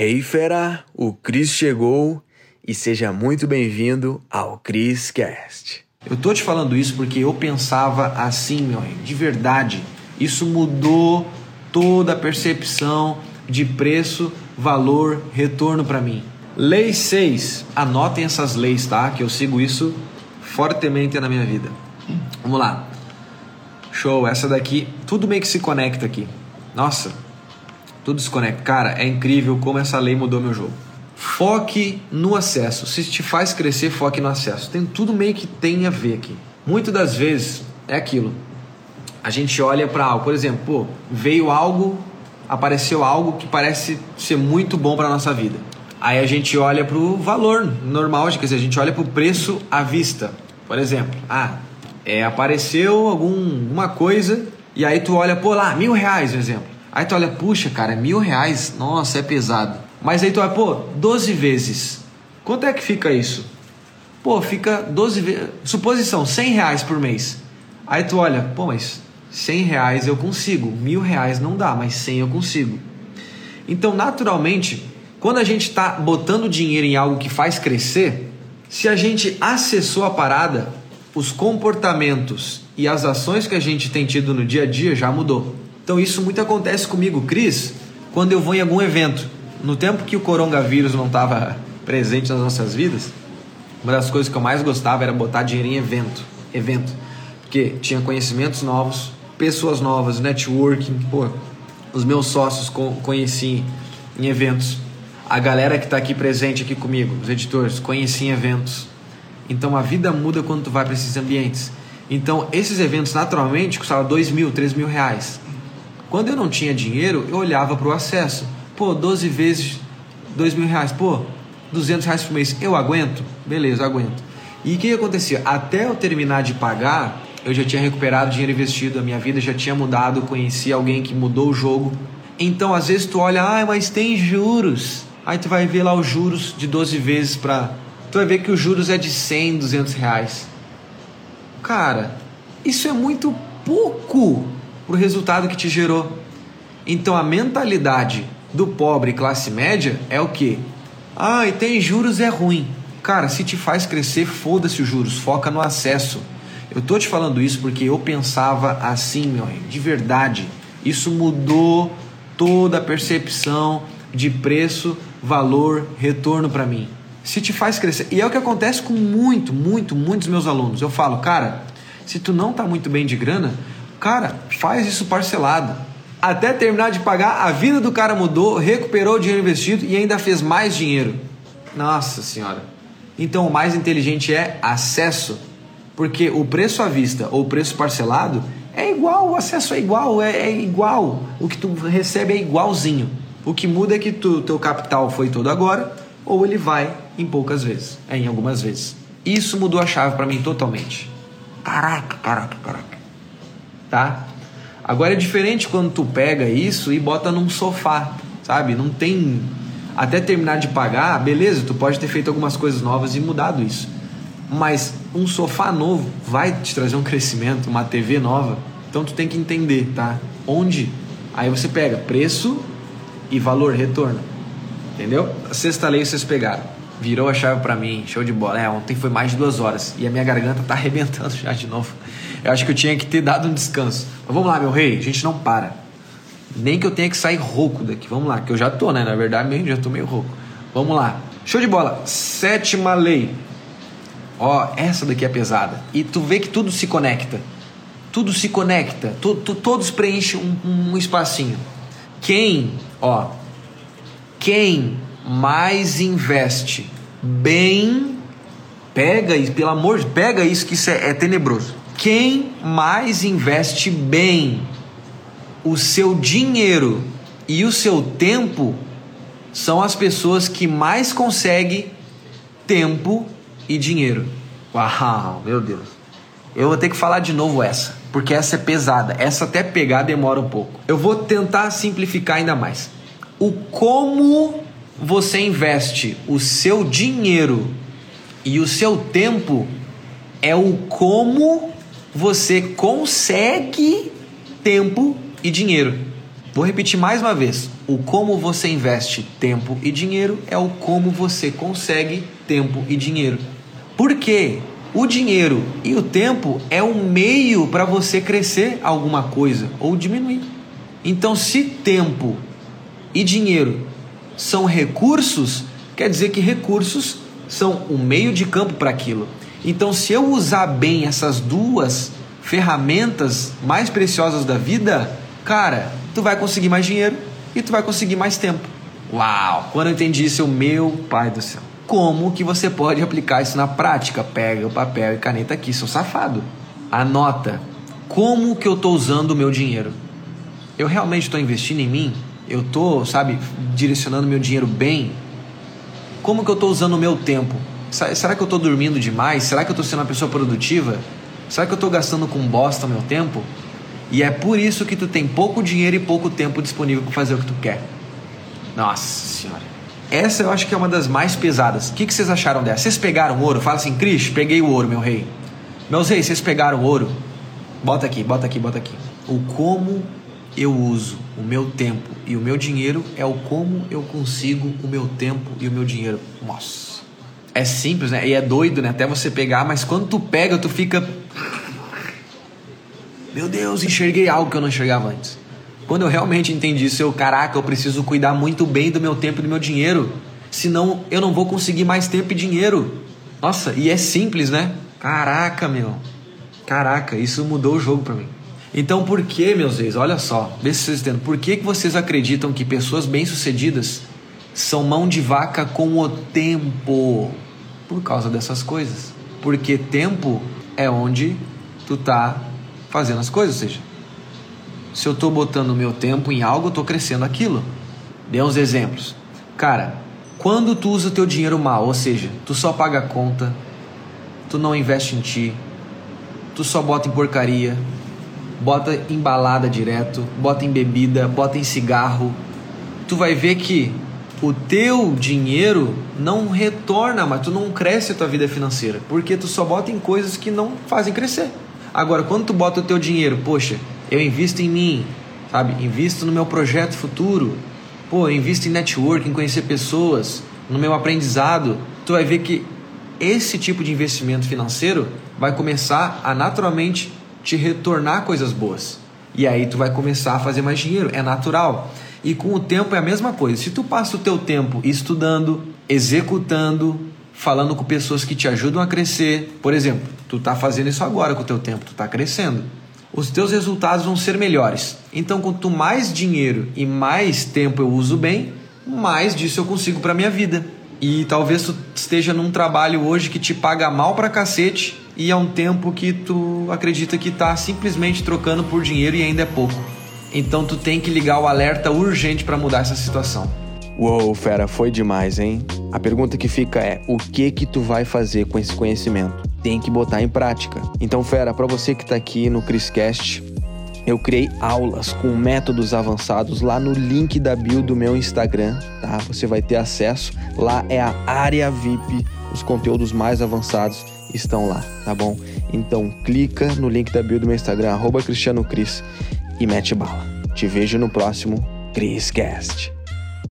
Hey fera, o Cris chegou e seja muito bem-vindo ao Cris Cast. Eu tô te falando isso porque eu pensava assim, meu rei, de verdade. Isso mudou toda a percepção de preço, valor, retorno para mim. Lei 6. Anotem essas leis, tá? Que eu sigo isso fortemente na minha vida. Vamos lá. Show, essa daqui, tudo meio que se conecta aqui. Nossa, tudo se conecta. Cara, é incrível como essa lei mudou meu jogo. Foque no acesso. Se te faz crescer, foque no acesso. Tem tudo meio que tem a ver aqui. Muitas das vezes é aquilo. A gente olha para algo, por exemplo, pô, veio algo, apareceu algo que parece ser muito bom para nossa vida. Aí a gente olha para o valor normal, quer dizer, a gente olha para o preço à vista. Por exemplo, ah, é, apareceu algum, alguma coisa e aí tu olha, pô, lá, mil reais, por exemplo. Aí tu olha, puxa, cara, mil reais, nossa, é pesado. Mas aí tu olha, pô, 12 vezes. Quanto é que fica isso? Pô, fica 12 vezes. Suposição, 100 reais por mês. Aí tu olha, pô, mas 100 reais eu consigo. Mil reais não dá, mas 100 eu consigo. Então, naturalmente, quando a gente está botando dinheiro em algo que faz crescer, se a gente acessou a parada, os comportamentos e as ações que a gente tem tido no dia a dia já mudou. Então isso muito acontece comigo, Cris, quando eu vou em algum evento. No tempo que o coronavírus não estava presente nas nossas vidas, uma das coisas que eu mais gostava era botar dinheiro em evento. Evento. Porque tinha conhecimentos novos, pessoas novas, networking. Pô, os meus sócios conheci em eventos a galera que está aqui presente aqui comigo, os editores, conheci em eventos. Então a vida muda quando tu vai para esses ambientes. Então esses eventos naturalmente custavam dois mil, três mil reais. Quando eu não tinha dinheiro, eu olhava para o acesso. Pô, 12 vezes dois mil reais. Pô, 200 reais por mês. Eu aguento? Beleza, aguento. E o que acontecia? Até eu terminar de pagar, eu já tinha recuperado dinheiro investido, a minha vida já tinha mudado, conheci alguém que mudou o jogo. Então, às vezes tu olha, ah, mas tem juros. Aí tu vai ver lá os juros de 12 vezes para. Tu vai ver que os juros é de 100, 200 reais. Cara, isso é muito pouco pro resultado que te gerou. Então a mentalidade do pobre classe média é o que? Ah, e tem juros é ruim. Cara, se te faz crescer, foda-se os juros, foca no acesso. Eu tô te falando isso porque eu pensava assim, meu de verdade. Isso mudou toda a percepção de preço valor, retorno para mim. Se te faz crescer. E é o que acontece com muito, muito, muitos meus alunos. Eu falo, cara, se tu não tá muito bem de grana, cara, faz isso parcelado. Até terminar de pagar, a vida do cara mudou, recuperou o dinheiro investido e ainda fez mais dinheiro. Nossa senhora. Então o mais inteligente é acesso, porque o preço à vista ou o preço parcelado é igual, o acesso é igual, é, é igual. O que tu recebe é igualzinho. O que muda é que tu, teu capital foi todo agora ou ele vai em poucas vezes, é, em algumas vezes. Isso mudou a chave para mim totalmente. Caraca, caraca, caraca. Tá? Agora é diferente quando tu pega isso e bota num sofá, sabe? Não tem até terminar de pagar, beleza, tu pode ter feito algumas coisas novas e mudado isso. Mas um sofá novo vai te trazer um crescimento, uma TV nova. Então tu tem que entender, tá? Onde? Aí você pega preço e valor retorno. Entendeu? A sexta lei vocês pegaram. Virou a chave para mim, show de bola. É, ontem foi mais de duas horas e a minha garganta tá arrebentando já de novo. Eu acho que eu tinha que ter dado um descanso. Mas vamos lá, meu rei, a gente não para. Nem que eu tenha que sair rouco daqui. Vamos lá, que eu já tô, né? Na verdade, mesmo já tô meio rouco. Vamos lá. Show de bola. Sétima lei. Ó, essa daqui é pesada. E tu vê que tudo se conecta. Tudo se conecta. Tu, tu, todos preenchem um, um espacinho. Quem Ó, quem mais investe bem, pega isso, pelo amor de pega isso que isso é, é tenebroso. Quem mais investe bem o seu dinheiro e o seu tempo são as pessoas que mais conseguem tempo e dinheiro. Uau, meu Deus. Eu vou ter que falar de novo essa porque essa é pesada. Essa até pegar demora um pouco. Eu vou tentar simplificar ainda mais. O como você investe o seu dinheiro e o seu tempo é o como você consegue tempo e dinheiro. Vou repetir mais uma vez: o como você investe tempo e dinheiro é o como você consegue tempo e dinheiro. Por quê? O dinheiro e o tempo é um meio para você crescer alguma coisa ou diminuir. Então, se tempo e dinheiro são recursos, quer dizer que recursos são um meio de campo para aquilo. Então, se eu usar bem essas duas ferramentas mais preciosas da vida, cara, tu vai conseguir mais dinheiro e tu vai conseguir mais tempo. Uau! Quando eu entendi isso, eu, meu pai do céu. Como que você pode aplicar isso na prática? Pega o papel e caneta aqui, seu safado. Anota. Como que eu estou usando o meu dinheiro? Eu realmente estou investindo em mim? Eu estou, sabe, direcionando meu dinheiro bem? Como que eu estou usando o meu tempo? Será que eu estou dormindo demais? Será que eu estou sendo uma pessoa produtiva? Será que eu estou gastando com bosta o meu tempo? E é por isso que tu tem pouco dinheiro e pouco tempo disponível para fazer o que tu quer. Nossa senhora. Essa eu acho que é uma das mais pesadas. O que, que vocês acharam dessa? Vocês pegaram ouro? Fala assim, Cris, peguei o ouro, meu rei. Meus reis, vocês pegaram ouro? Bota aqui, bota aqui, bota aqui. O como eu uso o meu tempo e o meu dinheiro é o como eu consigo o meu tempo e o meu dinheiro. Nossa é simples, né? E é doido, né? Até você pegar, mas quando tu pega, tu fica. Meu Deus, enxerguei algo que eu não enxergava antes. Quando eu realmente entendi isso, eu, caraca, eu preciso cuidar muito bem do meu tempo e do meu dinheiro. Senão eu não vou conseguir mais tempo e dinheiro. Nossa, e é simples, né? Caraca, meu. Caraca, isso mudou o jogo para mim. Então por que, meus ex? Olha só, vê se vocês entendem. Por que, que vocês acreditam que pessoas bem-sucedidas são mão de vaca com o tempo? por causa dessas coisas. Porque tempo é onde tu tá fazendo as coisas, ou seja, se eu estou botando o meu tempo em algo, eu estou crescendo aquilo. Dê uns exemplos. Cara, quando tu usa o teu dinheiro mal, ou seja, tu só paga a conta, tu não investe em ti, tu só bota em porcaria, bota em balada direto, bota em bebida, bota em cigarro, tu vai ver que o teu dinheiro não retorna, mas tu não cresce a tua vida financeira, porque tu só bota em coisas que não fazem crescer. Agora, quando tu bota o teu dinheiro, poxa, eu invisto em mim, sabe? Invisto no meu projeto futuro. Pô, eu invisto em network, em conhecer pessoas, no meu aprendizado. Tu vai ver que esse tipo de investimento financeiro vai começar a naturalmente te retornar coisas boas. E aí tu vai começar a fazer mais dinheiro, é natural. E com o tempo é a mesma coisa. Se tu passa o teu tempo estudando, executando, falando com pessoas que te ajudam a crescer, por exemplo, tu está fazendo isso agora com o teu tempo, tu está crescendo. Os teus resultados vão ser melhores. Então, quanto mais dinheiro e mais tempo eu uso bem, mais disso eu consigo para minha vida. E talvez tu esteja num trabalho hoje que te paga mal pra cacete e é um tempo que tu acredita que tá simplesmente trocando por dinheiro e ainda é pouco. Então tu tem que ligar o alerta urgente para mudar essa situação. Uou, fera, foi demais, hein? A pergunta que fica é: o que que tu vai fazer com esse conhecimento? Tem que botar em prática. Então, fera, para você que tá aqui no Criscast, eu criei aulas com métodos avançados lá no link da bio do meu Instagram, tá? Você vai ter acesso. Lá é a área VIP. Os conteúdos mais avançados estão lá, tá bom? Então clica no link da bio do meu Instagram, arroba Cristiano Cris, e mete bala. Te vejo no próximo Cast.